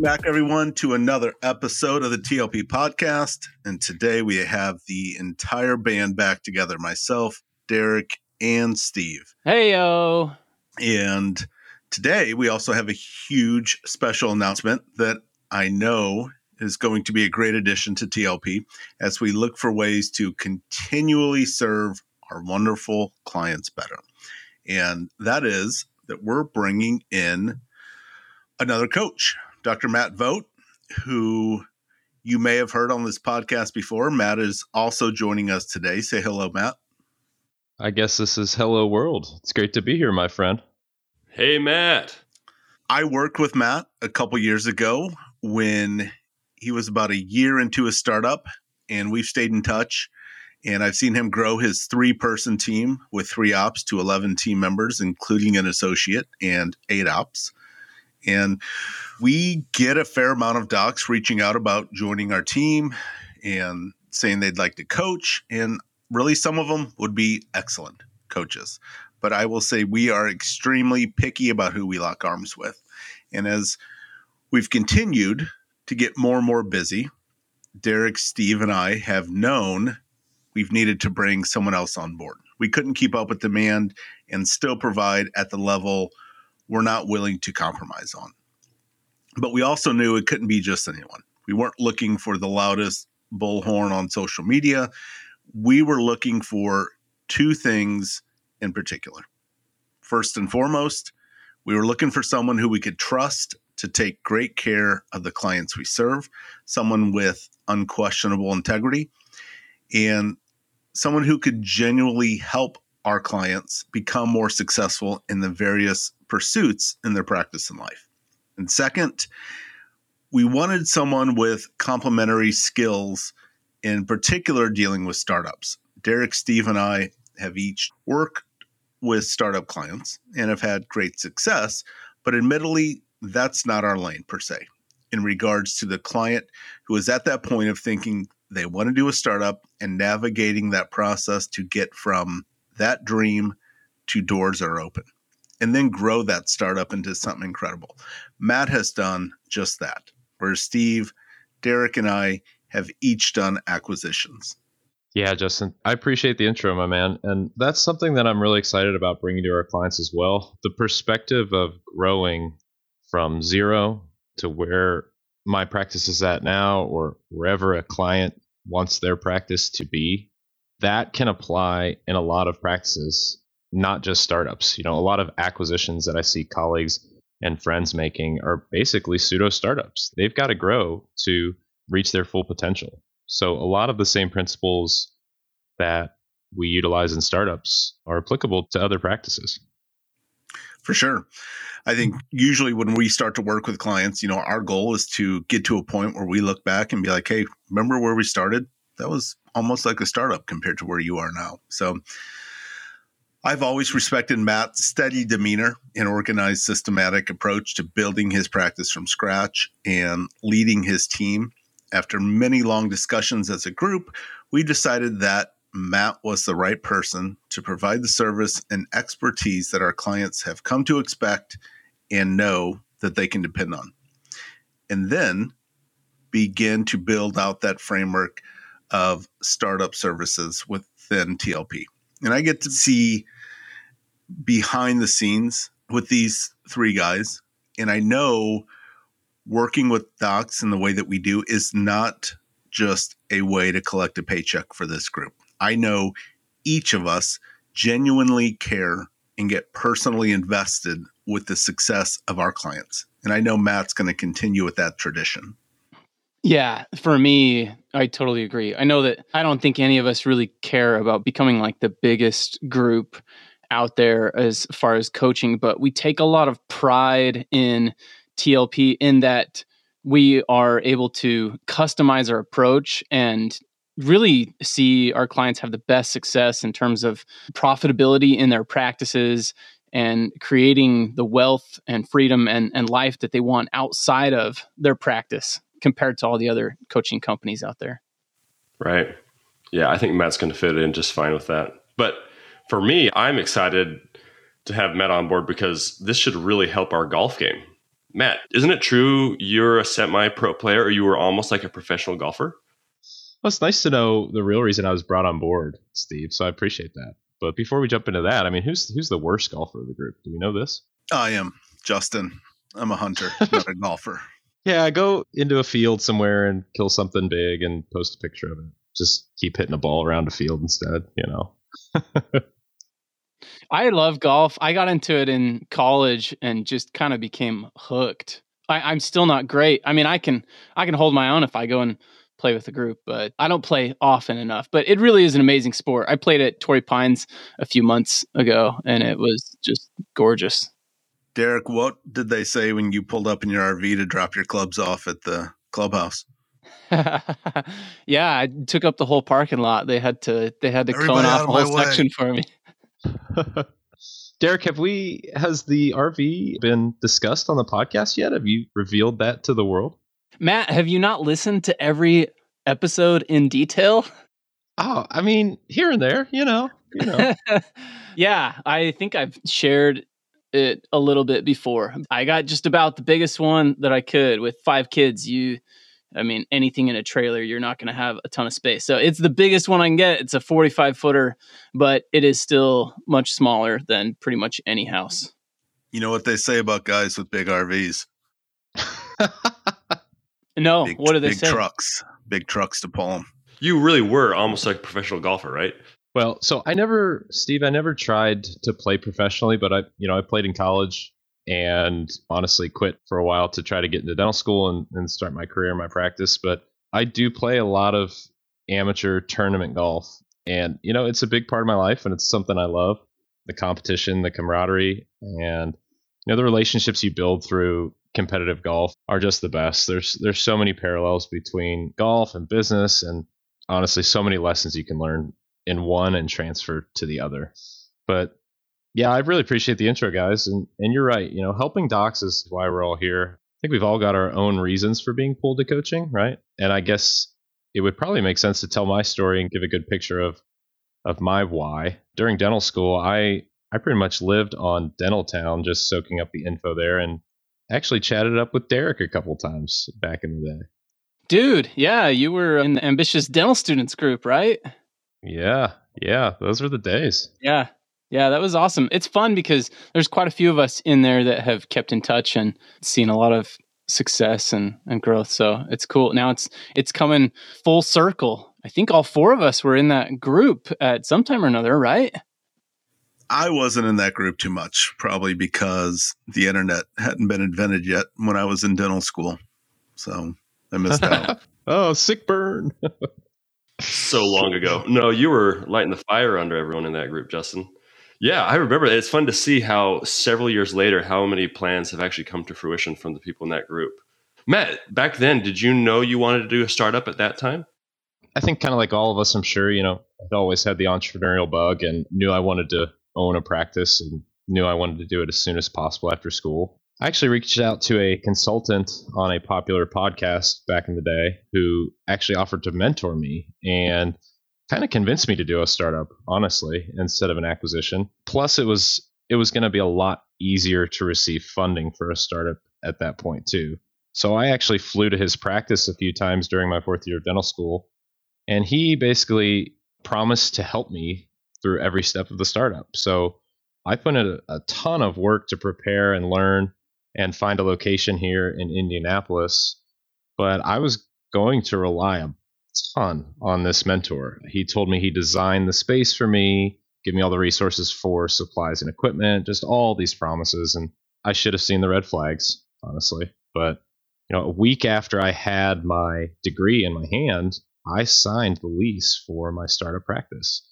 Welcome back, everyone, to another episode of the TLP podcast. And today we have the entire band back together myself, Derek, and Steve. Hey, yo. And today we also have a huge special announcement that I know is going to be a great addition to TLP as we look for ways to continually serve our wonderful clients better. And that is that we're bringing in another coach, Dr. Matt Vogt, who you may have heard on this podcast before. Matt is also joining us today. Say hello, Matt. I guess this is Hello World. It's great to be here, my friend. Hey, Matt. I worked with Matt a couple years ago when he was about a year into a startup, and we've stayed in touch. And I've seen him grow his three person team with three ops to 11 team members, including an associate and eight ops. And we get a fair amount of docs reaching out about joining our team and saying they'd like to coach. And really, some of them would be excellent coaches. But I will say we are extremely picky about who we lock arms with. And as we've continued to get more and more busy, Derek, Steve, and I have known we've needed to bring someone else on board. We couldn't keep up with demand and still provide at the level we're not willing to compromise on. But we also knew it couldn't be just anyone. We weren't looking for the loudest bullhorn on social media. We were looking for two things in particular. First and foremost, we were looking for someone who we could trust to take great care of the clients we serve, someone with unquestionable integrity, and someone who could genuinely help our clients become more successful in the various pursuits in their practice in life. And second, we wanted someone with complementary skills, in particular dealing with startups. Derek, Steve, and I have each worked with startup clients and have had great success, but admittedly, that's not our lane per se in regards to the client who is at that point of thinking they want to do a startup and navigating that process to get from that dream to doors are open and then grow that startup into something incredible. Matt has done just that, whereas Steve, Derek, and I have each done acquisitions. Yeah, Justin, I appreciate the intro, my man. And that's something that I'm really excited about bringing to our clients as well. The perspective of growing from zero to where my practice is at now or wherever a client wants their practice to be, that can apply in a lot of practices, not just startups. You know, a lot of acquisitions that I see colleagues and friends making are basically pseudo startups. They've got to grow to reach their full potential. So a lot of the same principles that we utilize in startups are applicable to other practices. For sure. I think usually when we start to work with clients, you know, our goal is to get to a point where we look back and be like, hey, remember where we started? That was almost like a startup compared to where you are now. So I've always respected Matt's steady demeanor and organized, systematic approach to building his practice from scratch and leading his team after many long discussions as a group, we decided that Matt was the right person to provide the service and expertise that our clients have come to expect and know that they can depend on. And then begin to build out that framework of startup services within TLP. And I get to see behind the scenes with these three guys. And I know working with docs in the way that we do is not just a way to collect a paycheck for this group. I know each of us genuinely care and get personally invested with the success of our clients. And I know Matt's going to continue with that tradition. Yeah, for me, I totally agree. I know that I don't think any of us really care about becoming like the biggest group out there as far as coaching, but we take a lot of pride in TLP in that we are able to customize our approach and really see our clients have the best success in terms of profitability in their practices and creating the wealth and freedom and, and life that they want outside of their practice compared to all the other coaching companies out there. Right. Yeah, I think Matt's going to fit in just fine with that. But for me, I'm excited to have Matt on board because this should really help our golf game. Matt, isn't it true you're a semi pro player or you were almost like a professional golfer? Well, it's nice to know the real reason I was brought on board, Steve. So I appreciate that. But before we jump into that, I mean, who's who's the worst golfer of the group? Do we know this? I am Justin. I'm a hunter, not a golfer. Yeah, go into a field somewhere and kill something big and post a picture of it. Just keep hitting a ball around a field instead, you know. I love golf. I got into it in college and just kind of became hooked. I, am still not great. I mean, I can I can hold my own if I go and play with a group, but I don't play often enough. But it really is an amazing sport. I played at Torrey Pines a few months ago, and it was just gorgeous. Derek, what did they say when you pulled up in your RV to drop your clubs off at the clubhouse? yeah, I took up the whole parking lot. They had to they had to Everybody cone off a whole section for me. Derek, have we has the RV been discussed on the podcast yet? Have you revealed that to the world? Matt, have you not listened to every episode in detail? Oh, I mean, here and there, you know, you know. yeah, I think I've shared it a little bit before. I got just about the biggest one that I could with five kids. You I mean, anything in a trailer, you're not going to have a ton of space. So it's the biggest one I can get. It's a 45 footer, but it is still much smaller than pretty much any house. You know what they say about guys with big RVs? no, big, what do they big say? Big trucks, big trucks to pull them. You really were almost like a professional golfer, right? Well, so I never, Steve, I never tried to play professionally, but I, you know, I played in college and honestly quit for a while to try to get into dental school and, and start my career, my practice. But I do play a lot of amateur tournament golf. And, you know, it's a big part of my life and it's something I love the competition, the camaraderie, and, you know, the relationships you build through competitive golf are just the best. There's there's so many parallels between golf and business and honestly so many lessons you can learn in one and transfer to the other. But yeah, I really appreciate the intro, guys. And and you're right. You know, helping docs is why we're all here. I think we've all got our own reasons for being pulled to coaching, right? And I guess it would probably make sense to tell my story and give a good picture of of my why. During dental school, I I pretty much lived on Dental Town, just soaking up the info there, and actually chatted up with Derek a couple times back in the day. Dude, yeah, you were in the ambitious dental students group, right? Yeah, yeah, those were the days. Yeah, yeah, that was awesome. It's fun because there's quite a few of us in there that have kept in touch and seen a lot of success and, and growth. So it's cool. Now it's it's coming full circle. I think all four of us were in that group at some time or another, right? I wasn't in that group too much, probably because the internet hadn't been invented yet when I was in dental school. So I missed out. oh, sick burn. so long ago. No, you were lighting the fire under everyone in that group, Justin. Yeah, I remember. It's fun to see how several years later, how many plans have actually come to fruition from the people in that group. Matt, back then, did you know you wanted to do a startup at that time? I think, kind of like all of us, I'm sure, you know, I'd always had the entrepreneurial bug and knew I wanted to own a practice and knew I wanted to do it as soon as possible after school. I actually reached out to a consultant on a popular podcast back in the day who actually offered to mentor me. And kind of convinced me to do a startup, honestly, instead of an acquisition. Plus, it was it was going to be a lot easier to receive funding for a startup at that point too. So I actually flew to his practice a few times during my fourth year of dental school, and he basically promised to help me through every step of the startup. So I put in a, a ton of work to prepare and learn and find a location here in Indianapolis, but I was going to rely a ton on this mentor. He told me he designed the space for me, give me all the resources for supplies and equipment, just all these promises. And I should have seen the red flags, honestly. But you know, a week after I had my degree in my hand, I signed the lease for my startup practice.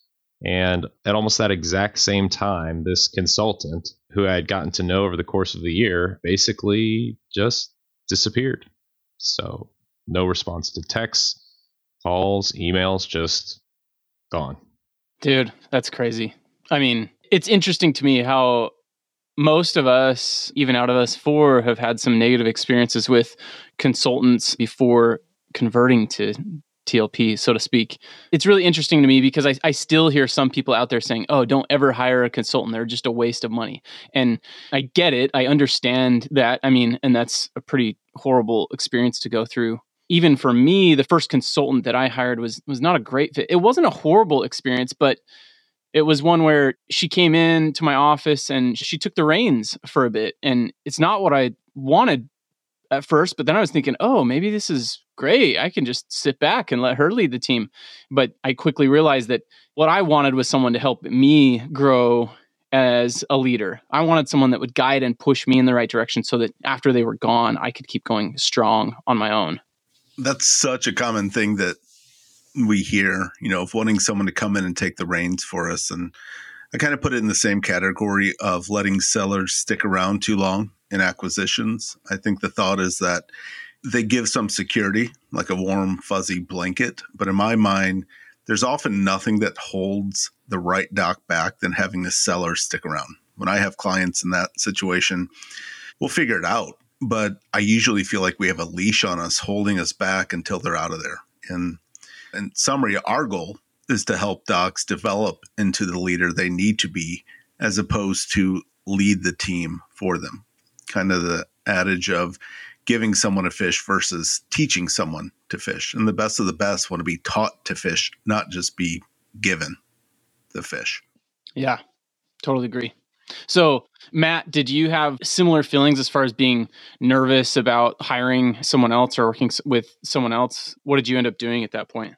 And at almost that exact same time, this consultant who I had gotten to know over the course of the year basically just disappeared. So, no response to texts, calls, emails, just gone. Dude, that's crazy. I mean, it's interesting to me how most of us, even out of us four, have had some negative experiences with consultants before converting to TLP, so to speak. It's really interesting to me because I, I still hear some people out there saying, oh, don't ever hire a consultant. They're just a waste of money. And I get it. I understand that. I mean, and that's a pretty horrible experience to go through. Even for me, the first consultant that I hired was was not a great fit. It wasn't a horrible experience, but it was one where she came in to my office and she took the reins for a bit and it's not what i wanted at first but then i was thinking oh maybe this is great i can just sit back and let her lead the team but i quickly realized that what i wanted was someone to help me grow as a leader i wanted someone that would guide and push me in the right direction so that after they were gone i could keep going strong on my own that's such a common thing that we hear, you know, of wanting someone to come in and take the reins for us. And I kind of put it in the same category of letting sellers stick around too long in acquisitions. I think the thought is that they give some security, like a warm, fuzzy blanket. But in my mind, there's often nothing that holds the right doc back than having the seller stick around. When I have clients in that situation, we'll figure it out. But I usually feel like we have a leash on us holding us back until they're out of there. And in summary, our goal is to help docs develop into the leader they need to be as opposed to lead the team for them. Kind of the adage of giving someone a fish versus teaching someone to fish. And the best of the best want to be taught to fish, not just be given the fish. Yeah, totally agree. So, Matt, did you have similar feelings as far as being nervous about hiring someone else or working with someone else? What did you end up doing at that point?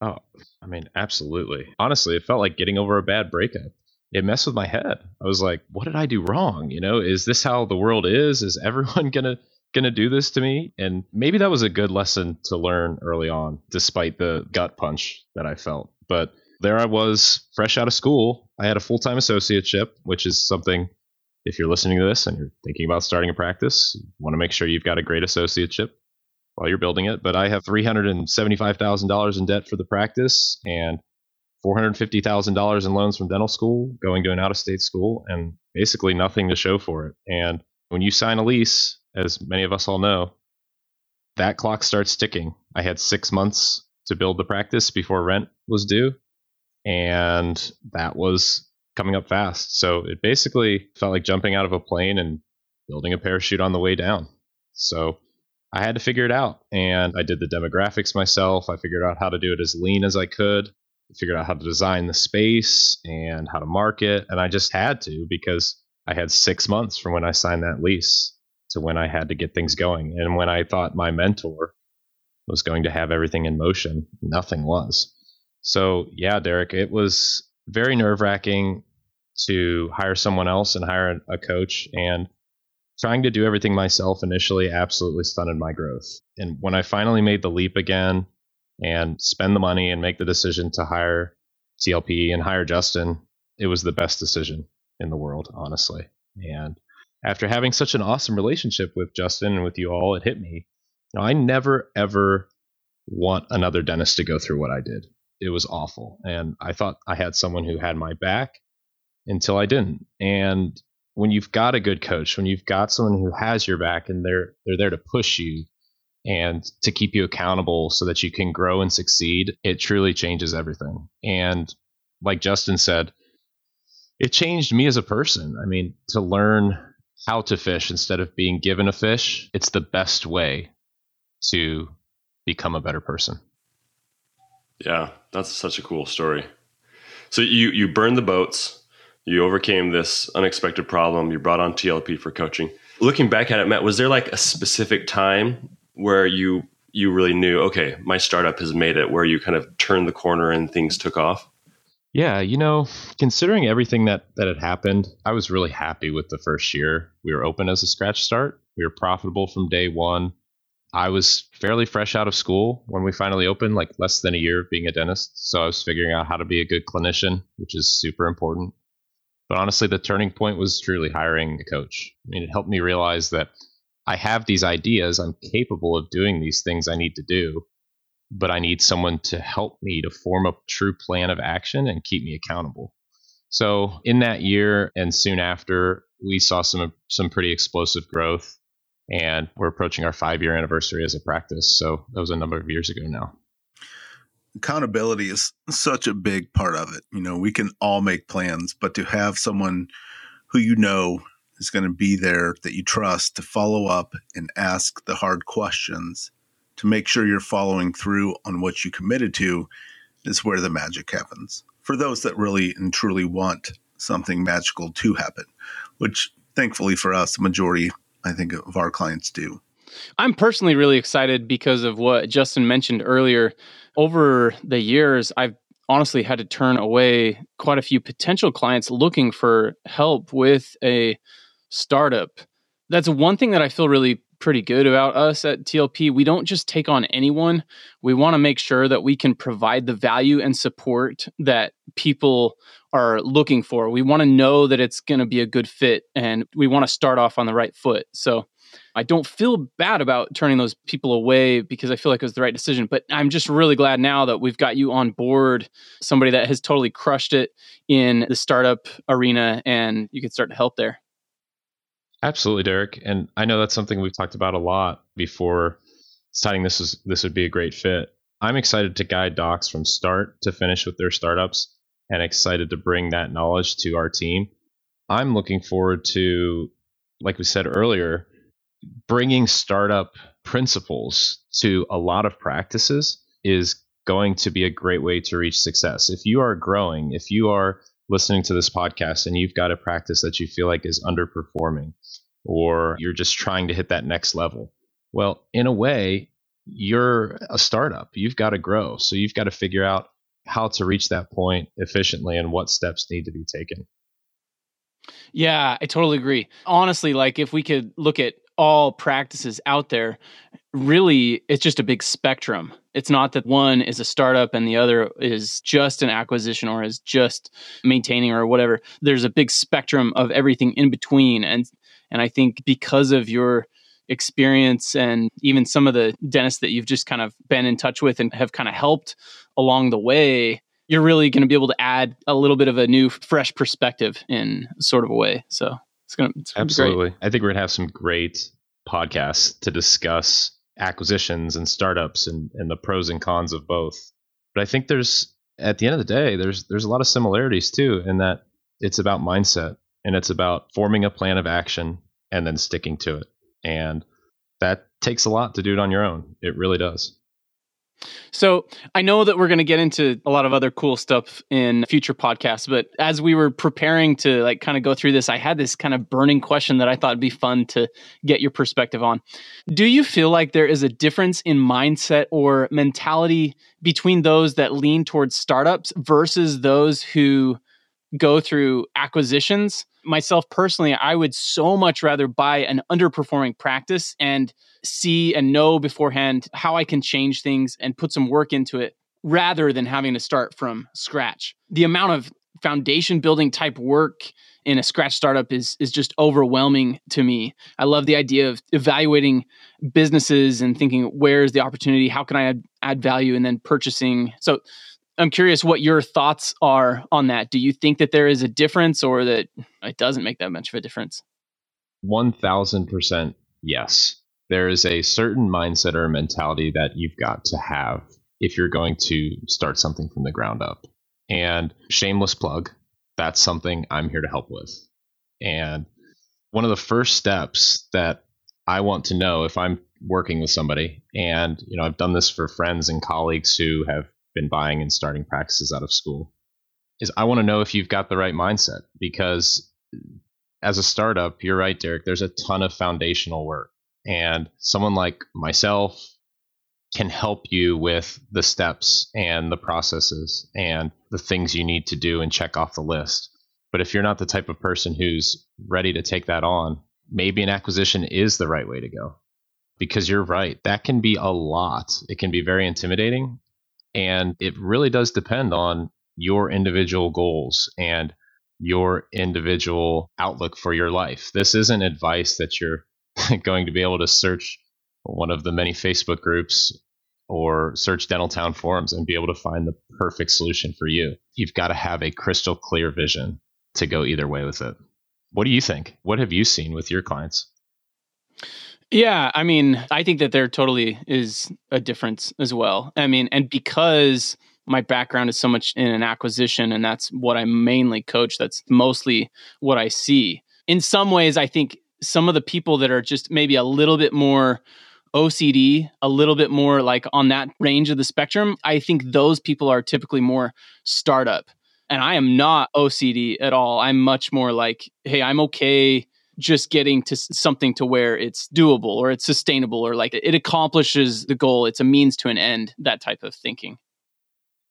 Oh, I mean, absolutely. Honestly, it felt like getting over a bad breakup. It messed with my head. I was like, what did I do wrong? You know, is this how the world is? Is everyone going to going to do this to me? And maybe that was a good lesson to learn early on despite the gut punch that I felt. But there I was, fresh out of school. I had a full time associateship, which is something, if you're listening to this and you're thinking about starting a practice, you want to make sure you've got a great associateship while you're building it. But I have $375,000 in debt for the practice and $450,000 in loans from dental school, going to an out of state school, and basically nothing to show for it. And when you sign a lease, as many of us all know, that clock starts ticking. I had six months to build the practice before rent was due and that was coming up fast. So it basically felt like jumping out of a plane and building a parachute on the way down. So I had to figure it out. And I did the demographics myself. I figured out how to do it as lean as I could. I figured out how to design the space and how to market. And I just had to because I had six months from when I signed that lease to when I had to get things going. And when I thought my mentor was going to have everything in motion, nothing was. So yeah, Derek, it was very nerve wracking to hire someone else and hire a coach and trying to do everything myself initially absolutely stunted my growth. And when I finally made the leap again and spend the money and make the decision to hire TLP and hire Justin, it was the best decision in the world, honestly. And after having such an awesome relationship with Justin and with you all, it hit me. Know, I never ever want another dentist to go through what I did it was awful. And I thought I had someone who had my back until I didn't. And when you've got a good coach, when you've got someone who has your back and they're they're there to push you and to keep you accountable so that you can grow and succeed, it truly changes everything. And like Justin said, it changed me as a person. I mean, to learn how to fish instead of being given a fish, it's the best way to become a better person. Yeah, that's such a cool story. So you you burned the boats, you overcame this unexpected problem, you brought on TLP for coaching. Looking back at it, Matt, was there like a specific time where you you really knew, okay, my startup has made it, where you kind of turned the corner and things took off? Yeah, you know, considering everything that that had happened, I was really happy with the first year. We were open as a scratch start. We were profitable from day one. I was fairly fresh out of school when we finally opened, like less than a year of being a dentist. So I was figuring out how to be a good clinician, which is super important. But honestly, the turning point was truly hiring a coach. I mean, it helped me realize that I have these ideas, I'm capable of doing these things I need to do, but I need someone to help me to form a true plan of action and keep me accountable. So in that year and soon after, we saw some some pretty explosive growth and we're approaching our five year anniversary as a practice. So that was a number of years ago now. accountability is such a big part of it. You know, we can all make plans, but to have someone who you know is going to be there that you trust to follow up and ask the hard questions to make sure you're following through on what you committed to is where the magic happens. For those that really and truly want something magical to happen, which thankfully for us, the majority, I think, of our clients do. I'm personally really excited because of what Justin mentioned earlier. Over the years, I've honestly had to turn away quite a few potential clients looking for help with a startup. That's one thing that I feel really pretty good about us at TLP. We don't just take on anyone. We want to make sure that we can provide the value and support that people are looking for. We want to know that it's going to be a good fit and we want to start off on the right foot. So I don't feel bad about turning those people away because I feel like it was the right decision. But I'm just really glad now that we've got you on board, somebody that has totally crushed it in the startup arena, and you can start to help there. Absolutely, Derek. And I know that's something we've talked about a lot before deciding this is this would be a great fit. I'm excited to guide docs from start to finish with their startups and excited to bring that knowledge to our team. I'm looking forward to, like we said earlier, bringing startup principles to a lot of practices is going to be a great way to reach success. If you are growing, if you are listening to this podcast and you've got a practice that you feel like is underperforming, or you're just trying to hit that next level, well, in a way, you're a startup. You've got to grow. So you've got to figure out how to reach that point efficiently and what steps need to be taken. Yeah, I totally agree. Honestly, like if we could look at all practices out there, really it's just a big spectrum. It's not that one is a startup and the other is just an acquisition or is just maintaining or whatever. There's a big spectrum of everything in between and and I think because of your experience and even some of the dentists that you've just kind of been in touch with and have kind of helped along the way, you're really going to be able to add a little bit of a new fresh perspective in sort of a way. So it's gonna it's absolutely. I think we're gonna have some great podcasts to discuss acquisitions and startups and, and the pros and cons of both. But I think there's at the end of the day, there's there's a lot of similarities too, in that it's about mindset and it's about forming a plan of action and then sticking to it. And that takes a lot to do it on your own. It really does. So I know that we're going to get into a lot of other cool stuff in future podcasts, but as we were preparing to like kind of go through this, I had this kind of burning question that I thought would be fun to get your perspective on. Do you feel like there is a difference in mindset or mentality between those that lean towards startups versus those who go through acquisitions? Myself personally, I would so much rather buy an underperforming practice and see and know beforehand how I can change things and put some work into it rather than having to start from scratch. The amount of foundation building type work in a scratch startup is is just overwhelming to me. I love the idea of evaluating businesses and thinking where's the opportunity, how can I add, add value and then purchasing. So I'm curious what your thoughts are on that. Do you think that there is a difference or that it doesn't make that much of a difference? 1000% yes there is a certain mindset or mentality that you've got to have if you're going to start something from the ground up. And shameless plug, that's something I'm here to help with. And one of the first steps that I want to know if I'm working with somebody, and you know, I've done this for friends and colleagues who have been buying and starting practices out of school, is I want to know if you've got the right mindset because as a startup, you're right, Derek, there's a ton of foundational work and someone like myself can help you with the steps and the processes and the things you need to do and check off the list. But if you're not the type of person who's ready to take that on, maybe an acquisition is the right way to go. Because you're right, that can be a lot. It can be very intimidating. And it really does depend on your individual goals and your individual outlook for your life. This isn't advice that you're going to be able to search one of the many Facebook groups or search Dental Town forums and be able to find the perfect solution for you. You've got to have a crystal clear vision to go either way with it. What do you think? What have you seen with your clients? Yeah, I mean, I think that there totally is a difference as well. I mean, and because my background is so much in an acquisition and that's what I mainly coach. That's mostly what I see. In some ways, I think some of the people that are just maybe a little bit more OCD, a little bit more like on that range of the spectrum, I think those people are typically more startup. And I am not OCD at all. I'm much more like, hey, I'm okay just getting to something to where it's doable or it's sustainable or like it accomplishes the goal. It's a means to an end, that type of thinking.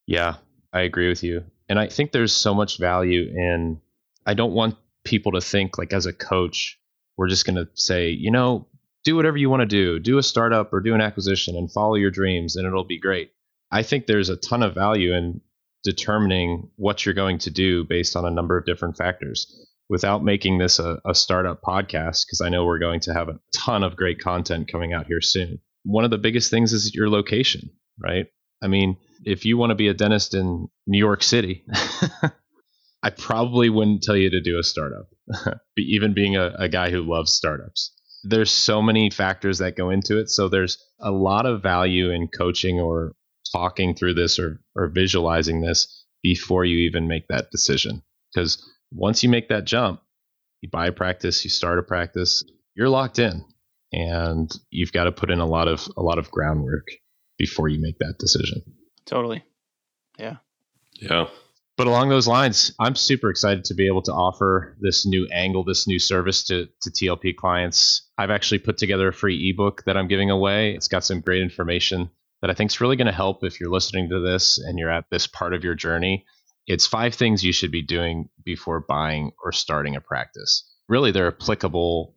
Yeah, I agree with you. And I think there's so much value in, I don't want people to think like as a coach, we're just going to say, you know, do whatever you want to do, do a startup or do an acquisition and follow your dreams and it'll be great. I think there's a ton of value in determining what you're going to do based on a number of different factors without making this a, a startup podcast, because I know we're going to have a ton of great content coming out here soon. One of the biggest things is your location, right? I mean, if you want to be a dentist in New York City, I probably wouldn't tell you to do a startup, even being a, a guy who loves startups there's so many factors that go into it. So there's a lot of value in coaching or talking through this or, or visualizing this before you even make that decision. Because once you make that jump, you buy a practice, you start a practice, you're locked in and you've got to put in a lot of a lot of groundwork before you make that decision. Totally. Yeah. Yeah. But along those lines, I'm super excited to be able to offer this new angle, this new service to, to TLP clients. I've actually put together a free ebook that I'm giving away. It's got some great information that I think is really going to help if you're listening to this and you're at this part of your journey. It's five things you should be doing before buying or starting a practice. Really, they're applicable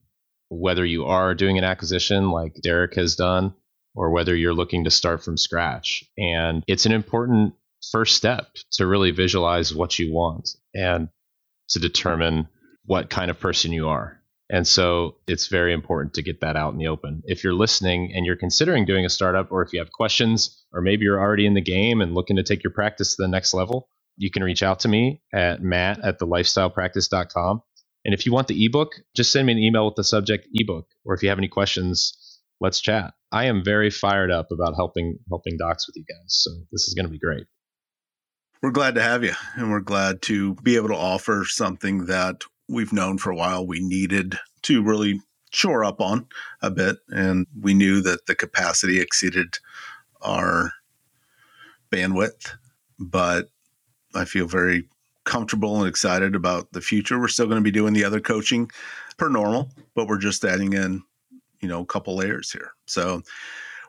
whether you are doing an acquisition like Derek has done or whether you're looking to start from scratch. And it's an important first step to really visualize what you want and to determine what kind of person you are. And so it's very important to get that out in the open. If you're listening and you're considering doing a startup, or if you have questions, or maybe you're already in the game and looking to take your practice to the next level, you can reach out to me at matt at thelifestylepractice.com. And if you want the ebook, just send me an email with the subject ebook. Or if you have any questions, let's chat. I am very fired up about helping helping docs with you guys. So this is going to be great we're glad to have you and we're glad to be able to offer something that we've known for a while we needed to really shore up on a bit and we knew that the capacity exceeded our bandwidth but i feel very comfortable and excited about the future we're still going to be doing the other coaching per normal but we're just adding in you know a couple layers here so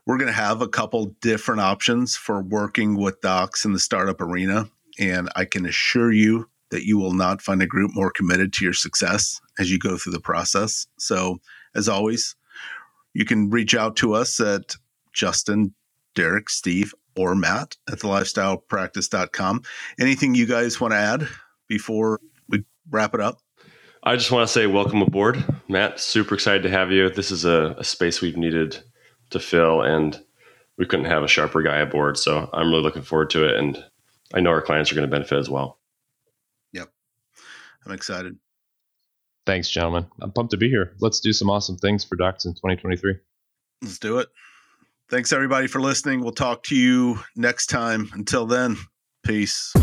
we're going to have a couple different options for working with docs in the startup arena. And I can assure you that you will not find a group more committed to your success as you go through the process. So, as always, you can reach out to us at Justin, Derek, Steve, or Matt at thelifestylepractice.com. Anything you guys want to add before we wrap it up? I just want to say welcome aboard, Matt. Super excited to have you. This is a, a space we've needed to fill, and we couldn't have a sharper guy aboard. So I'm really looking forward to it, and I know our clients are going to benefit as well. Yep, I'm excited. Thanks, gentlemen. I'm pumped to be here. Let's do some awesome things for Docs in 2023. Let's do it. Thanks, everybody, for listening. We'll talk to you next time. Until then, peace.